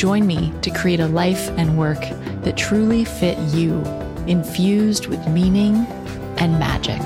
Join me to create a life and work that truly fit you, infused with meaning and magic.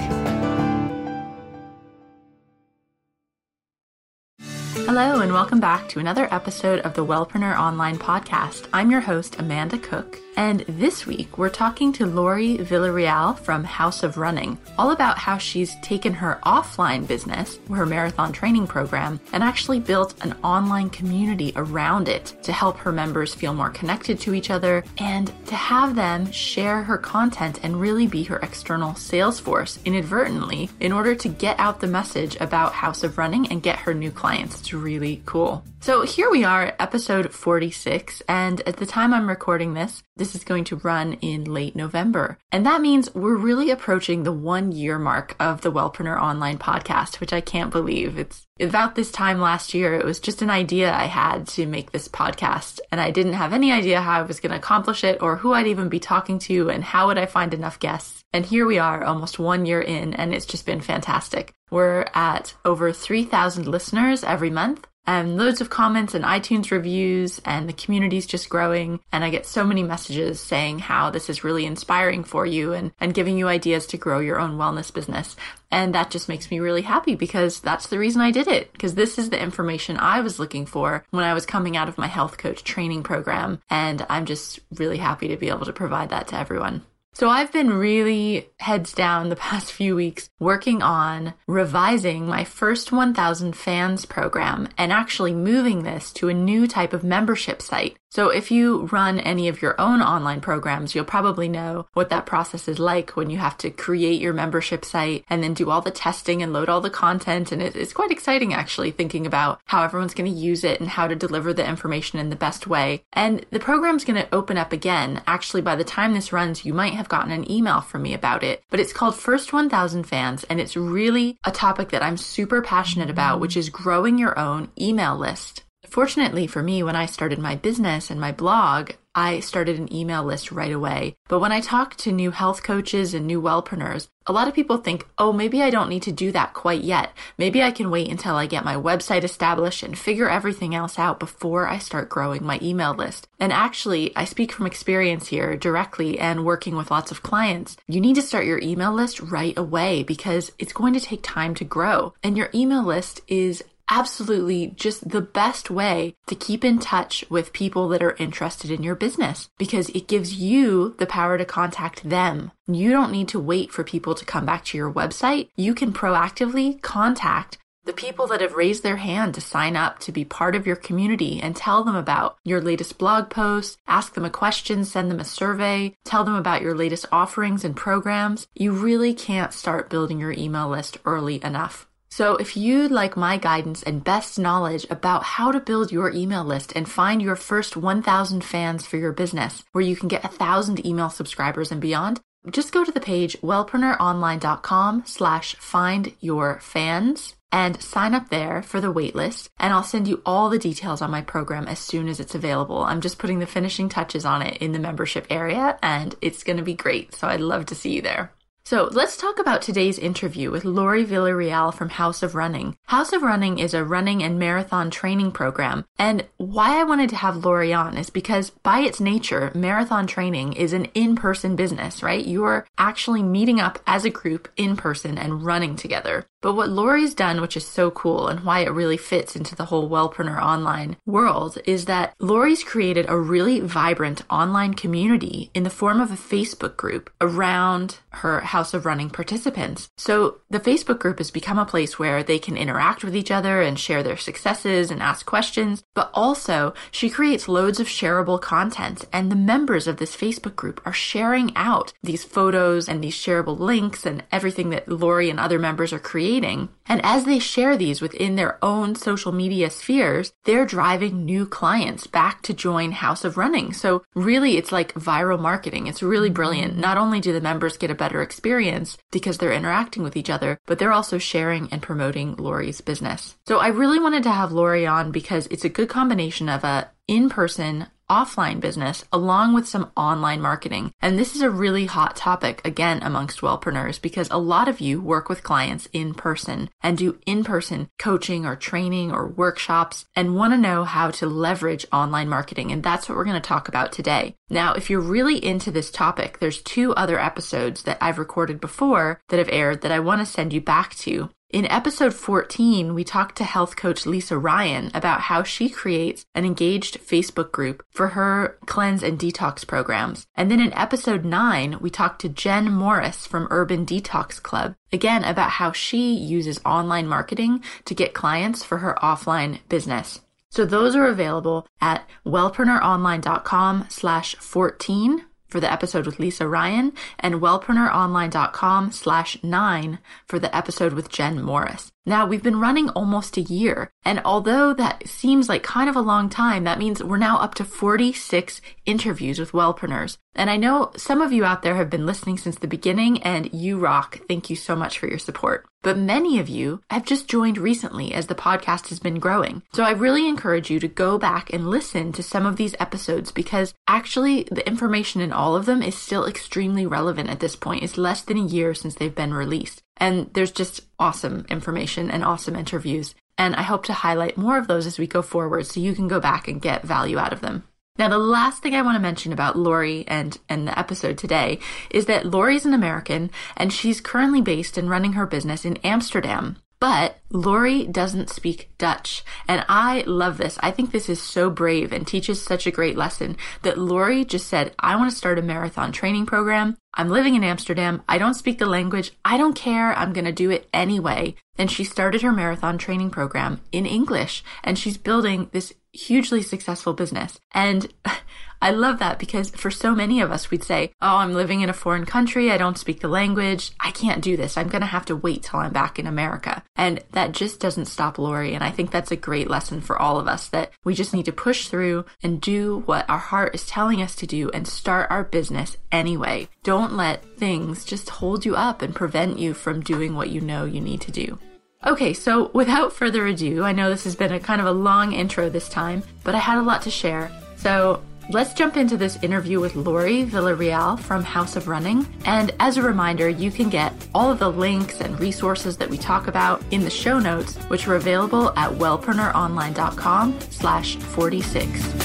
Hello, and welcome back to another episode of the Wellpreneur Online Podcast. I'm your host, Amanda Cook, and this week we're talking to Laurie Villarreal from House of Running, all about how she's taken her offline business, her marathon training program, and actually built an online community around it to help her members feel more connected to each other and to have them share her content and really be her external sales force inadvertently in order to get out the message about House of Running and get her new clients. It's really cool. So here we are, episode 46, and at the time I'm recording this, this is going to run in late November. And that means we're really approaching the one year mark of the Wellpreneur Online podcast, which I can't believe. It's about this time last year, it was just an idea I had to make this podcast, and I didn't have any idea how I was going to accomplish it or who I'd even be talking to and how would I find enough guests. And here we are, almost one year in, and it's just been fantastic. We're at over 3,000 listeners every month and loads of comments and iTunes reviews, and the community's just growing. And I get so many messages saying how this is really inspiring for you and, and giving you ideas to grow your own wellness business. And that just makes me really happy because that's the reason I did it. Because this is the information I was looking for when I was coming out of my health coach training program. And I'm just really happy to be able to provide that to everyone. So I've been really heads down the past few weeks working on revising my first 1000 fans program and actually moving this to a new type of membership site. So if you run any of your own online programs, you'll probably know what that process is like when you have to create your membership site and then do all the testing and load all the content. And it's quite exciting actually thinking about how everyone's going to use it and how to deliver the information in the best way. And the program's going to open up again. Actually, by the time this runs, you might have gotten an email from me about it, but it's called First 1000 Fans. And it's really a topic that I'm super passionate about, which is growing your own email list. Fortunately for me, when I started my business and my blog, I started an email list right away. But when I talk to new health coaches and new wellpreneurs, a lot of people think, oh, maybe I don't need to do that quite yet. Maybe I can wait until I get my website established and figure everything else out before I start growing my email list. And actually, I speak from experience here directly and working with lots of clients. You need to start your email list right away because it's going to take time to grow. And your email list is absolutely just the best way to keep in touch with people that are interested in your business because it gives you the power to contact them. You don't need to wait for people to come back to your website. You can proactively contact the people that have raised their hand to sign up to be part of your community and tell them about your latest blog posts, ask them a question, send them a survey, tell them about your latest offerings and programs. You really can't start building your email list early enough. So if you'd like my guidance and best knowledge about how to build your email list and find your first 1000 fans for your business, where you can get a thousand email subscribers and beyond, just go to the page wellpreneuronline.com slash find your fans and sign up there for the waitlist and I'll send you all the details on my program as soon as it's available. I'm just putting the finishing touches on it in the membership area and it's going to be great. So I'd love to see you there. So let's talk about today's interview with Laurie Villarreal from House of Running. House of Running is a running and marathon training program. And why I wanted to have Laurie on is because by its nature, marathon training is an in-person business, right? You're actually meeting up as a group in person and running together. But what Laurie's done, which is so cool and why it really fits into the whole Wellpreneur online world, is that Laurie's created a really vibrant online community in the form of a Facebook group around her House of Running participants. So the Facebook group has become a place where they can interact with each other and share their successes and ask questions. But also, she creates loads of shareable content, and the members of this Facebook group are sharing out these photos and these shareable links and everything that Laurie and other members are creating creating. And as they share these within their own social media spheres, they're driving new clients back to join House of Running. So really, it's like viral marketing. It's really brilliant. Mm-hmm. Not only do the members get a better experience because they're interacting with each other, but they're also sharing and promoting Laurie's business. So I really wanted to have Laurie on because it's a good combination of a in-person offline business along with some online marketing. And this is a really hot topic again amongst wellpreneurs because a lot of you work with clients in person and do in-person coaching or training or workshops and want to know how to leverage online marketing. And that's what we're going to talk about today. Now, if you're really into this topic, there's two other episodes that I've recorded before that have aired that I want to send you back to. In episode 14, we talked to health coach Lisa Ryan about how she creates an engaged Facebook group for her cleanse and detox programs. And then in episode 9, we talked to Jen Morris from Urban Detox Club, again about how she uses online marketing to get clients for her offline business. So those are available at wellpreneuronline.com slash 14 for the episode with Lisa Ryan and wellpreneuronline.com slash nine for the episode with Jen Morris. Now we've been running almost a year. And although that seems like kind of a long time, that means we're now up to 46 interviews with wellpreneurs. And I know some of you out there have been listening since the beginning and you rock. Thank you so much for your support. But many of you have just joined recently as the podcast has been growing. So I really encourage you to go back and listen to some of these episodes because actually the information in all of them is still extremely relevant at this point. It's less than a year since they've been released. And there's just awesome information and awesome interviews. And I hope to highlight more of those as we go forward so you can go back and get value out of them. Now, the last thing I want to mention about Laurie and, and the episode today is that Laurie's an American and she's currently based and running her business in Amsterdam. But Laurie doesn't speak Dutch. And I love this. I think this is so brave and teaches such a great lesson that Laurie just said, I want to start a marathon training program. I'm living in Amsterdam. I don't speak the language. I don't care. I'm going to do it anyway. And she started her marathon training program in English and she's building this hugely successful business. And I love that because for so many of us, we'd say, Oh, I'm living in a foreign country. I don't speak the language. I can't do this. I'm going to have to wait till I'm back in America. And that just doesn't stop Laurie. And I think that's a great lesson for all of us that we just need to push through and do what our heart is telling us to do and start our business anyway. Don't let things just hold you up and prevent you from doing what you know you need to do. Okay, so without further ado, I know this has been a kind of a long intro this time, but I had a lot to share. So let's jump into this interview with Laurie Villarreal from House of Running. And as a reminder, you can get all of the links and resources that we talk about in the show notes, which are available at wellpreneuronline.com slash 46.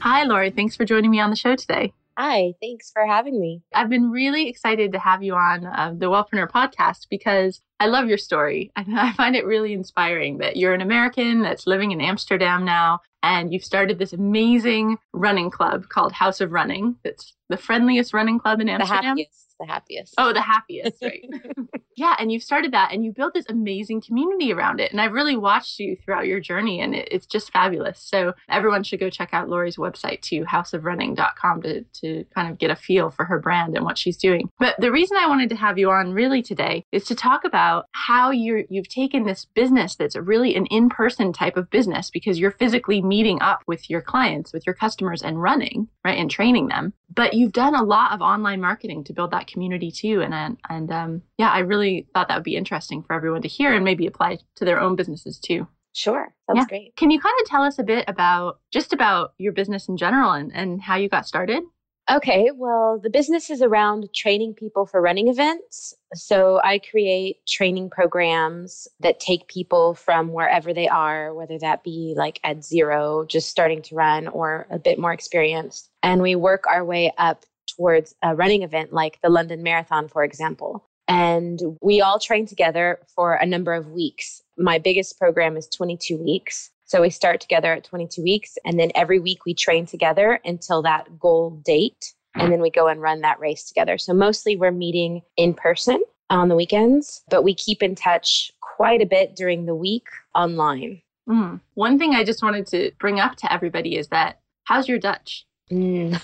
Hi, Laurie. Thanks for joining me on the show today. Hi, thanks for having me. I've been really excited to have you on uh, the Wellpreneur podcast because I love your story. And I find it really inspiring that you're an American that's living in Amsterdam now and you've started this amazing running club called House of Running. It's the friendliest running club in Amsterdam. The happiest the happiest. Oh, the happiest, right. yeah, and you've started that and you built this amazing community around it. And I've really watched you throughout your journey and it, it's just fabulous. So everyone should go check out Laurie's website too, houseofrunning.com to, to kind of get a feel for her brand and what she's doing. But the reason I wanted to have you on really today is to talk about how you're, you've taken this business that's really an in-person type of business because you're physically meeting up with your clients, with your customers and running, right, and training them. But you've done a lot of online marketing to build that community too. And and um, yeah, I really thought that would be interesting for everyone to hear and maybe apply to their own businesses too. Sure, that's yeah. great. Can you kind of tell us a bit about just about your business in general and, and how you got started? Okay, well, the business is around training people for running events. So I create training programs that take people from wherever they are, whether that be like at zero, just starting to run, or a bit more experienced. And we work our way up towards a running event like the London Marathon, for example. And we all train together for a number of weeks. My biggest program is 22 weeks. So we start together at 22 weeks, and then every week we train together until that goal date. And then we go and run that race together. So mostly we're meeting in person on the weekends, but we keep in touch quite a bit during the week online. Mm. One thing I just wanted to bring up to everybody is that how's your Dutch? Mm.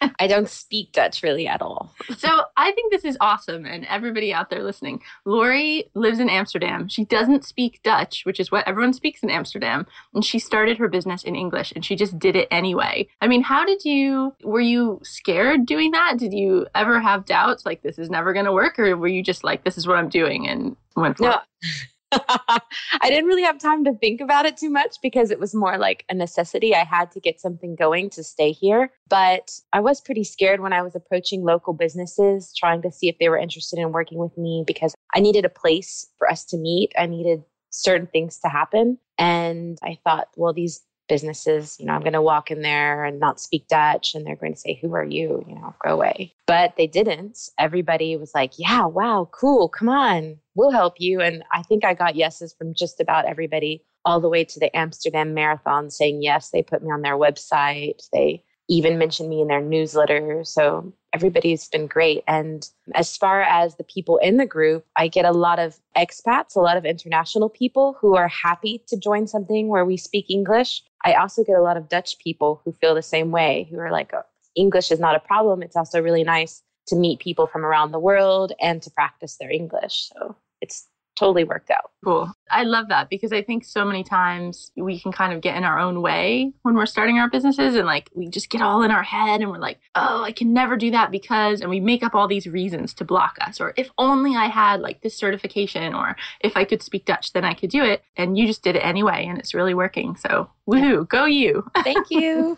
I don't speak Dutch really at all. so I think this is awesome. And everybody out there listening, Laurie lives in Amsterdam. She doesn't speak Dutch, which is what everyone speaks in Amsterdam. And she started her business in English and she just did it anyway. I mean, how did you, were you scared doing that? Did you ever have doubts like this is never going to work? Or were you just like, this is what I'm doing and went for no. it? I didn't really have time to think about it too much because it was more like a necessity. I had to get something going to stay here. But I was pretty scared when I was approaching local businesses, trying to see if they were interested in working with me because I needed a place for us to meet. I needed certain things to happen. And I thought, well, these businesses, you know, I'm going to walk in there and not speak Dutch and they're going to say, Who are you? You know, go away. But they didn't. Everybody was like, Yeah, wow, cool, come on, we'll help you. And I think I got yeses from just about everybody, all the way to the Amsterdam Marathon saying yes. They put me on their website. They even mentioned me in their newsletter. So everybody's been great. And as far as the people in the group, I get a lot of expats, a lot of international people who are happy to join something where we speak English. I also get a lot of Dutch people who feel the same way, who are like, oh, English is not a problem. It's also really nice to meet people from around the world and to practice their English. So it's totally worked out. Cool. I love that because I think so many times we can kind of get in our own way when we're starting our businesses and like we just get all in our head and we're like, oh, I can never do that because, and we make up all these reasons to block us. Or if only I had like this certification or if I could speak Dutch, then I could do it. And you just did it anyway and it's really working. So woohoo, go you. Thank you.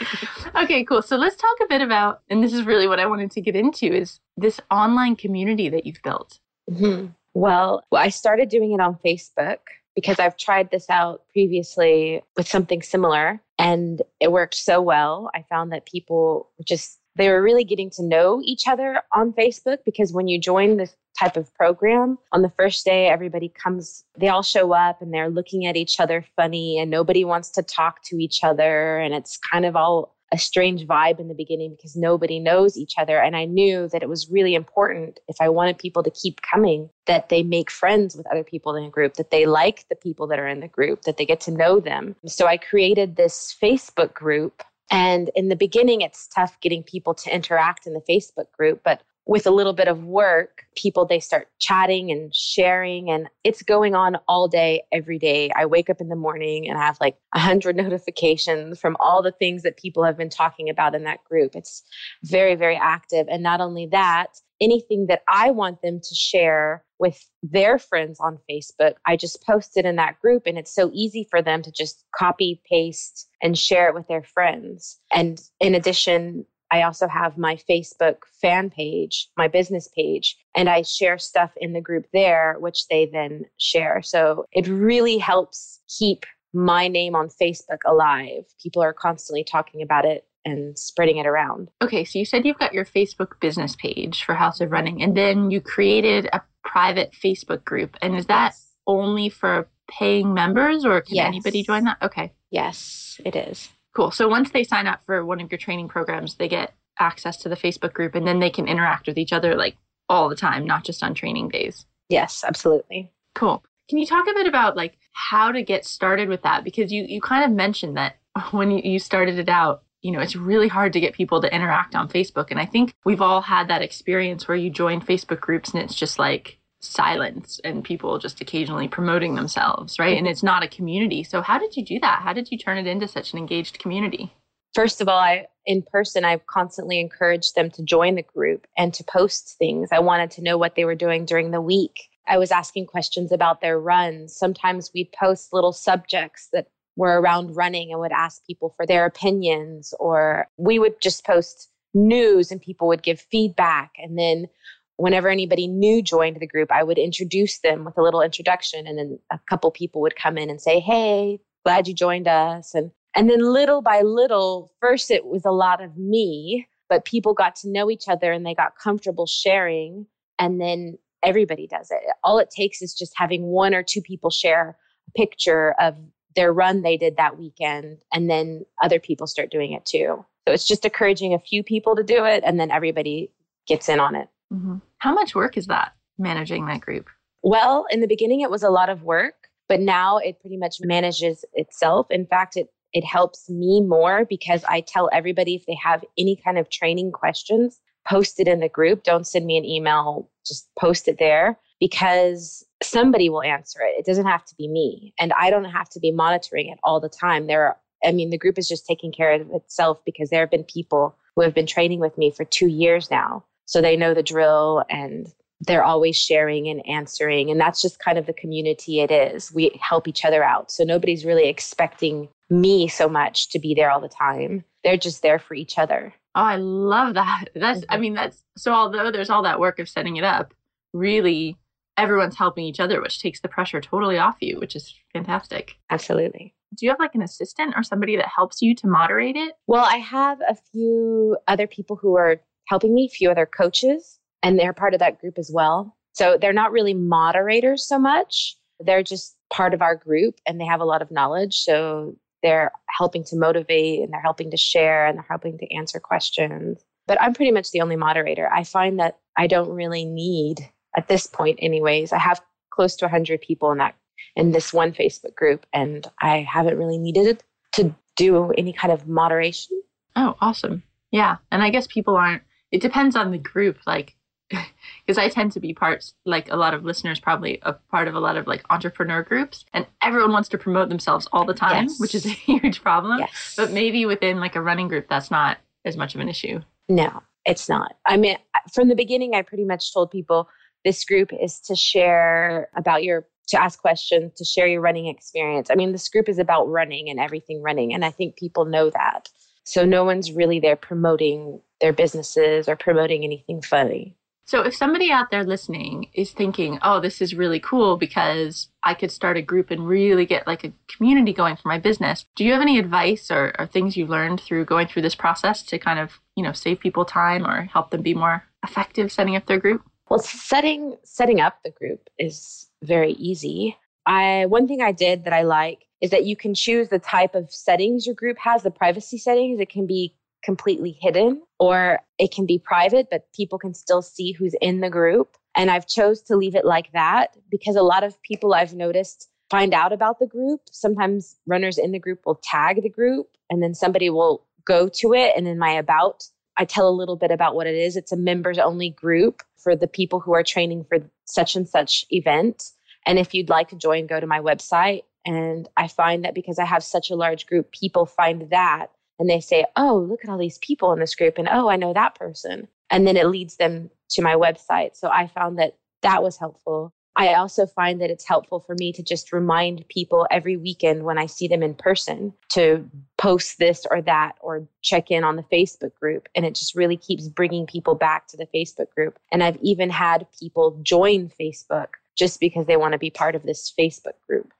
okay, cool. So let's talk a bit about, and this is really what I wanted to get into is this online community that you've built. Mm-hmm. Well, I started doing it on Facebook because I've tried this out previously with something similar and it worked so well. I found that people just they were really getting to know each other on Facebook because when you join this type of program, on the first day everybody comes they all show up and they're looking at each other funny and nobody wants to talk to each other and it's kind of all a strange vibe in the beginning because nobody knows each other. And I knew that it was really important if I wanted people to keep coming, that they make friends with other people in a group, that they like the people that are in the group, that they get to know them. So I created this Facebook group. And in the beginning, it's tough getting people to interact in the Facebook group. But with a little bit of work, people they start chatting and sharing and it's going on all day every day. I wake up in the morning and I have like a hundred notifications from all the things that people have been talking about in that group. It's very, very active. And not only that, anything that I want them to share with their friends on Facebook, I just post it in that group and it's so easy for them to just copy, paste, and share it with their friends. And in addition, I also have my Facebook fan page, my business page, and I share stuff in the group there, which they then share. So it really helps keep my name on Facebook alive. People are constantly talking about it and spreading it around. Okay, so you said you've got your Facebook business page for House of Running, and then you created a private Facebook group. And is that yes. only for paying members, or can yes. anybody join that? Okay. Yes, it is. Cool. So once they sign up for one of your training programs, they get access to the Facebook group and then they can interact with each other like all the time, not just on training days. Yes, absolutely. Cool. Can you talk a bit about like how to get started with that? Because you, you kind of mentioned that when you, you started it out, you know, it's really hard to get people to interact on Facebook. And I think we've all had that experience where you join Facebook groups and it's just like silence and people just occasionally promoting themselves, right? And it's not a community. So how did you do that? How did you turn it into such an engaged community? First of all, I in person I've constantly encouraged them to join the group and to post things. I wanted to know what they were doing during the week. I was asking questions about their runs. Sometimes we'd post little subjects that were around running and would ask people for their opinions or we would just post news and people would give feedback and then whenever anybody new joined the group, I would introduce them with a little introduction, and then a couple people would come in and say, "Hey, glad you joined us." And and then little by little, first it was a lot of me, but people got to know each other and they got comfortable sharing, and then everybody does it. All it takes is just having one or two people share a picture of their run they did that weekend, and then other people start doing it too. So it's just encouraging a few people to do it, and then everybody gets in on it. Mm-hmm. How much work is that managing that group? Well, in the beginning, it was a lot of work, but now it pretty much manages itself. In fact, it it helps me more because I tell everybody if they have any kind of training questions, post it in the group. Don't send me an email, just post it there because somebody will answer it. It doesn't have to be me. And I don't have to be monitoring it all the time. There are, I mean, the group is just taking care of itself because there have been people who have been training with me for two years now. So they know the drill and they're always sharing and answering. And that's just kind of the community it is. We help each other out. So nobody's really expecting me so much to be there all the time. They're just there for each other. Oh, I love that. That's, mm-hmm. I mean, that's so although there's all that work of setting it up, really everyone's helping each other, which takes the pressure totally off you, which is fantastic. Absolutely. Do you have like an assistant or somebody that helps you to moderate it? Well, I have a few other people who are helping me, a few other coaches and they're part of that group as well. So they're not really moderators so much. They're just part of our group and they have a lot of knowledge. So they're helping to motivate and they're helping to share and they're helping to answer questions. But I'm pretty much the only moderator. I find that I don't really need, at this point, anyways, I have close to 100 people in that in this one Facebook group, and I haven't really needed it to do any kind of moderation. Oh, awesome. Yeah. And I guess people aren't, it depends on the group. Like because I tend to be parts like a lot of listeners probably a part of a lot of like entrepreneur groups and everyone wants to promote themselves all the time, yes. which is a huge problem. Yes. But maybe within like a running group that's not as much of an issue. No, it's not. I mean, from the beginning I pretty much told people this group is to share about your to ask questions, to share your running experience. I mean, this group is about running and everything running and I think people know that. So no one's really there promoting their businesses or promoting anything funny. So if somebody out there listening is thinking, "Oh, this is really cool because I could start a group and really get like a community going for my business." Do you have any advice or, or things you learned through going through this process to kind of, you know, save people time or help them be more effective setting up their group? Well, setting setting up the group is very easy. I one thing I did that I like is that you can choose the type of settings your group has, the privacy settings. It can be completely hidden or it can be private but people can still see who's in the group. And i've chose to leave it like that because a lot of people i've noticed find out about the group. Sometimes runners in the group will tag the group and then somebody will go to it. And in my about i tell a little bit about what it is. It's a members only group for the people who are training for such and such event. And if you'd like to join go to my website and i find that because i have such a large group people find that and they say, Oh, look at all these people in this group, and oh, I know that person. And then it leads them to my website. So I found that that was helpful. I also find that it's helpful for me to just remind people every weekend when I see them in person to post this or that or check in on the Facebook group. And it just really keeps bringing people back to the Facebook group. And I've even had people join Facebook just because they want to be part of this Facebook group.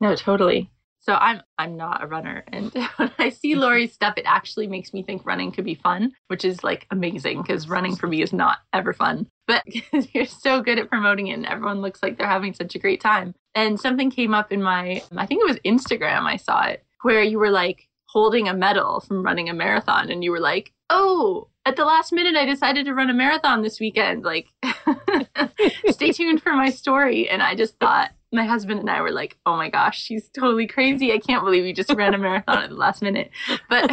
No, totally. So I'm I'm not a runner, and when I see Laurie's stuff, it actually makes me think running could be fun, which is like amazing because running for me is not ever fun. But you're so good at promoting it, and everyone looks like they're having such a great time. And something came up in my I think it was Instagram. I saw it where you were like holding a medal from running a marathon, and you were like, "Oh, at the last minute, I decided to run a marathon this weekend. Like, stay tuned for my story." And I just thought my husband and I were like, "Oh my gosh, she's totally crazy! I can't believe you just ran a marathon at the last minute." But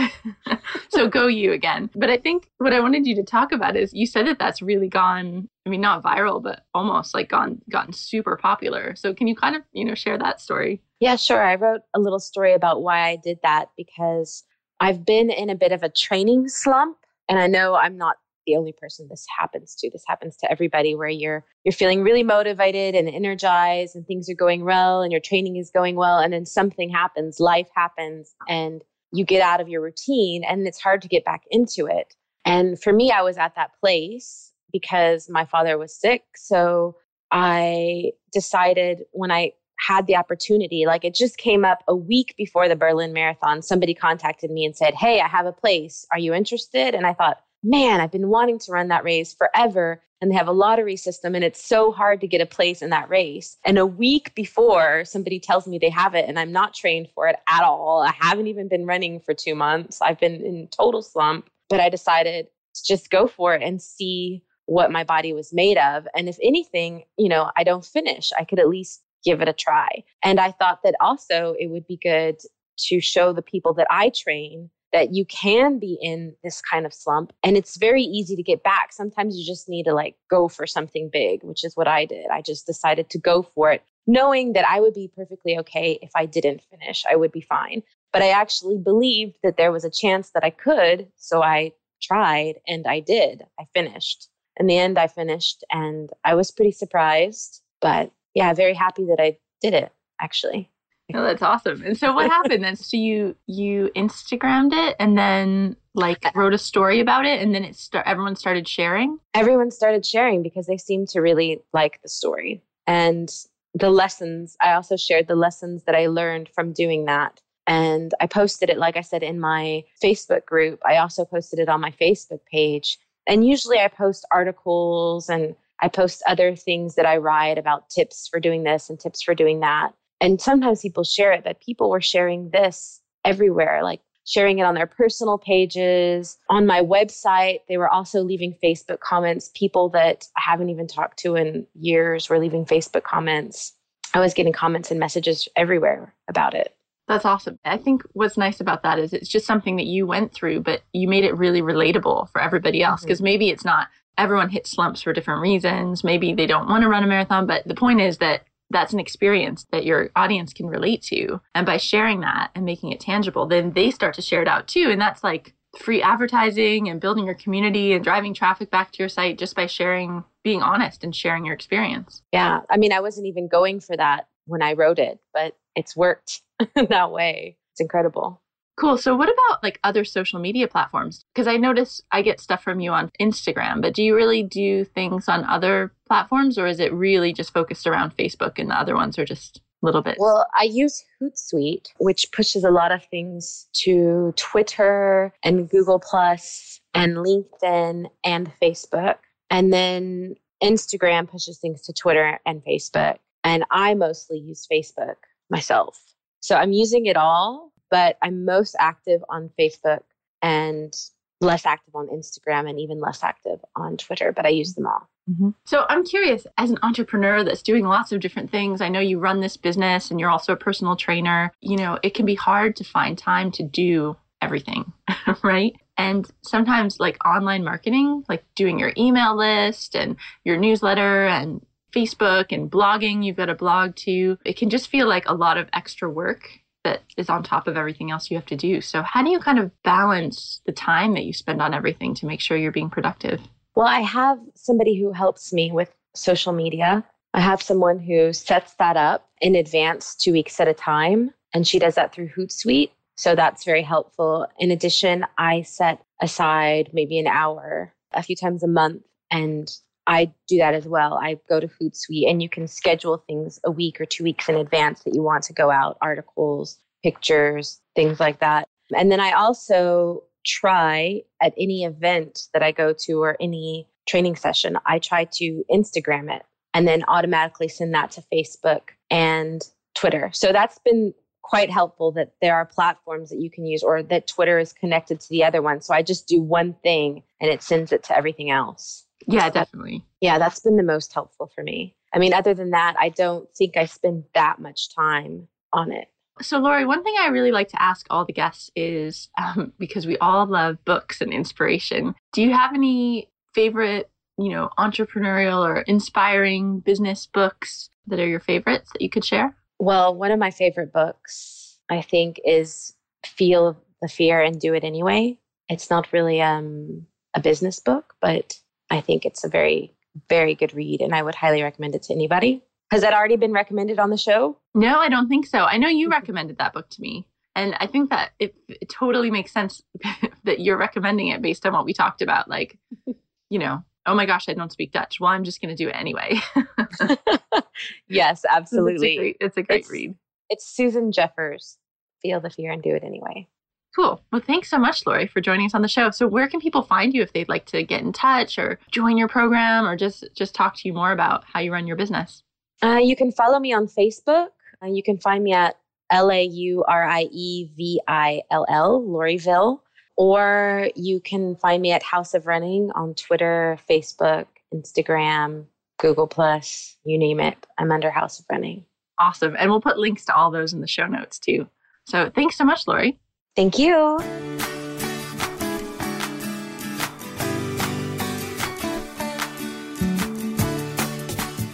so go you again. But I think what I wanted you to talk about is you said that that's really gone. I mean, not viral, but almost like gone gotten super popular. So can you kind of you know share that story? Yeah, sure. I wrote a little story about why I did that because I've been in a bit of a training slump, and I know I'm not the only person this happens to. This happens to everybody where you're you're feeling really motivated and energized and things are going well and your training is going well and then something happens, life happens and you get out of your routine and it's hard to get back into it. And for me I was at that place because my father was sick, so I decided when I had the opportunity. Like it just came up a week before the Berlin Marathon. Somebody contacted me and said, Hey, I have a place. Are you interested? And I thought, man, I've been wanting to run that race forever. And they have a lottery system, and it's so hard to get a place in that race. And a week before somebody tells me they have it, and I'm not trained for it at all. I haven't even been running for two months. I've been in total slump, but I decided to just go for it and see what my body was made of. And if anything, you know, I don't finish, I could at least give it a try. And I thought that also it would be good to show the people that I train that you can be in this kind of slump and it's very easy to get back. Sometimes you just need to like go for something big, which is what I did. I just decided to go for it, knowing that I would be perfectly okay if I didn't finish. I would be fine. But I actually believed that there was a chance that I could. So I tried and I did. I finished. In the end, I finished and I was pretty surprised. But yeah, very happy that I did it actually. Oh, that's awesome. And so what happened then? So you you Instagrammed it and then like wrote a story about it and then it start everyone started sharing? Everyone started sharing because they seemed to really like the story. And the lessons, I also shared the lessons that I learned from doing that. And I posted it, like I said, in my Facebook group. I also posted it on my Facebook page. And usually I post articles and I post other things that I write about tips for doing this and tips for doing that and sometimes people share it, but people were sharing this everywhere, like sharing it on their personal pages. On my website, they were also leaving Facebook comments. People that I haven't even talked to in years were leaving Facebook comments. I was getting comments and messages everywhere about it. That's awesome. I think what's nice about that is it's just something that you went through, but you made it really relatable for everybody else. Because mm-hmm. maybe it's not everyone hits slumps for different reasons. Maybe they don't want to run a marathon, but the point is that that's an experience that your audience can relate to. And by sharing that and making it tangible, then they start to share it out too. And that's like free advertising and building your community and driving traffic back to your site just by sharing, being honest and sharing your experience. Yeah. I mean, I wasn't even going for that when I wrote it, but it's worked that way. It's incredible. Cool. So, what about like other social media platforms? Because I notice I get stuff from you on Instagram, but do you really do things on other platforms or is it really just focused around Facebook and the other ones are just a little bit? Well, I use Hootsuite, which pushes a lot of things to Twitter and Google Plus and LinkedIn and Facebook. And then Instagram pushes things to Twitter and Facebook. And I mostly use Facebook myself. So I'm using it all but I'm most active on Facebook and less active on Instagram and even less active on Twitter, but I use them all. Mm-hmm. So I'm curious, as an entrepreneur that's doing lots of different things, I know you run this business and you're also a personal trainer. You know, it can be hard to find time to do everything, right? And sometimes, like online marketing, like doing your email list and your newsletter and Facebook and blogging, you've got a blog too. It can just feel like a lot of extra work that is on top of everything else you have to do. So, how do you kind of balance the time that you spend on everything to make sure you're being productive? Well, I have somebody who helps me with social media. I have someone who sets that up in advance, two weeks at a time, and she does that through Hootsuite. So that's very helpful. In addition, I set aside maybe an hour a few times a month and I do that as well. I go to Hootsuite and you can schedule things a week or two weeks in advance that you want to go out, articles, pictures, things like that. And then I also try at any event that I go to or any training session, I try to Instagram it and then automatically send that to Facebook and Twitter. So that's been quite helpful that there are platforms that you can use or that Twitter is connected to the other one. So I just do one thing and it sends it to everything else. Yeah, definitely. Yeah, that's been the most helpful for me. I mean, other than that, I don't think I spend that much time on it. So, Laurie, one thing I really like to ask all the guests is um, because we all love books and inspiration. Do you have any favorite, you know, entrepreneurial or inspiring business books that are your favorites that you could share? Well, one of my favorite books, I think, is Feel the Fear and Do It Anyway. It's not really um, a business book, but I think it's a very, very good read, and I would highly recommend it to anybody. Has that already been recommended on the show? No, I don't think so. I know you mm-hmm. recommended that book to me. And I think that it, it totally makes sense that you're recommending it based on what we talked about. Like, you know, oh my gosh, I don't speak Dutch. Well, I'm just going to do it anyway. yes, absolutely. It's a great, it's a great it's, read. It's Susan Jeffers. Feel the fear and do it anyway. Cool. Well, thanks so much, Laurie, for joining us on the show. So, where can people find you if they'd like to get in touch or join your program or just just talk to you more about how you run your business? Uh, you can follow me on Facebook. Uh, you can find me at L A U R I E V I L L, Laurievill. Or you can find me at House of Running on Twitter, Facebook, Instagram, Google Plus, you name it. I'm under House of Running. Awesome. And we'll put links to all those in the show notes too. So thanks so much, Laurie. Thank you.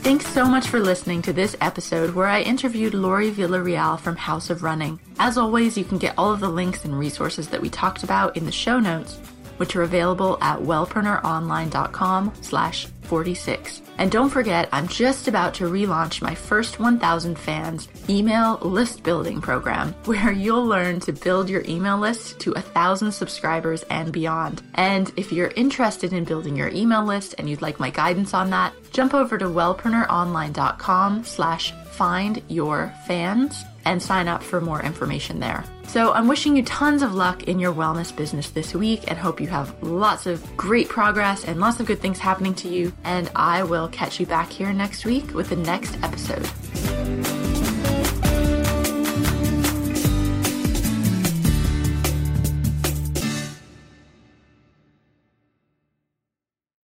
Thanks so much for listening to this episode where I interviewed Laurie Villarreal from House of Running. As always, you can get all of the links and resources that we talked about in the show notes, which are available at wellpreneuronline.com slash 46. And don't forget, I'm just about to relaunch my first 1000 fans email list building program, where you'll learn to build your email list to a thousand subscribers and beyond. And if you're interested in building your email list and you'd like my guidance on that, jump over to wellpreneuronline.com slash find your fans and sign up for more information there. So I'm wishing you tons of luck in your wellness business this week and hope you have lots of great progress and lots of good things happening to you. And I will catch you back here next week with the next episode.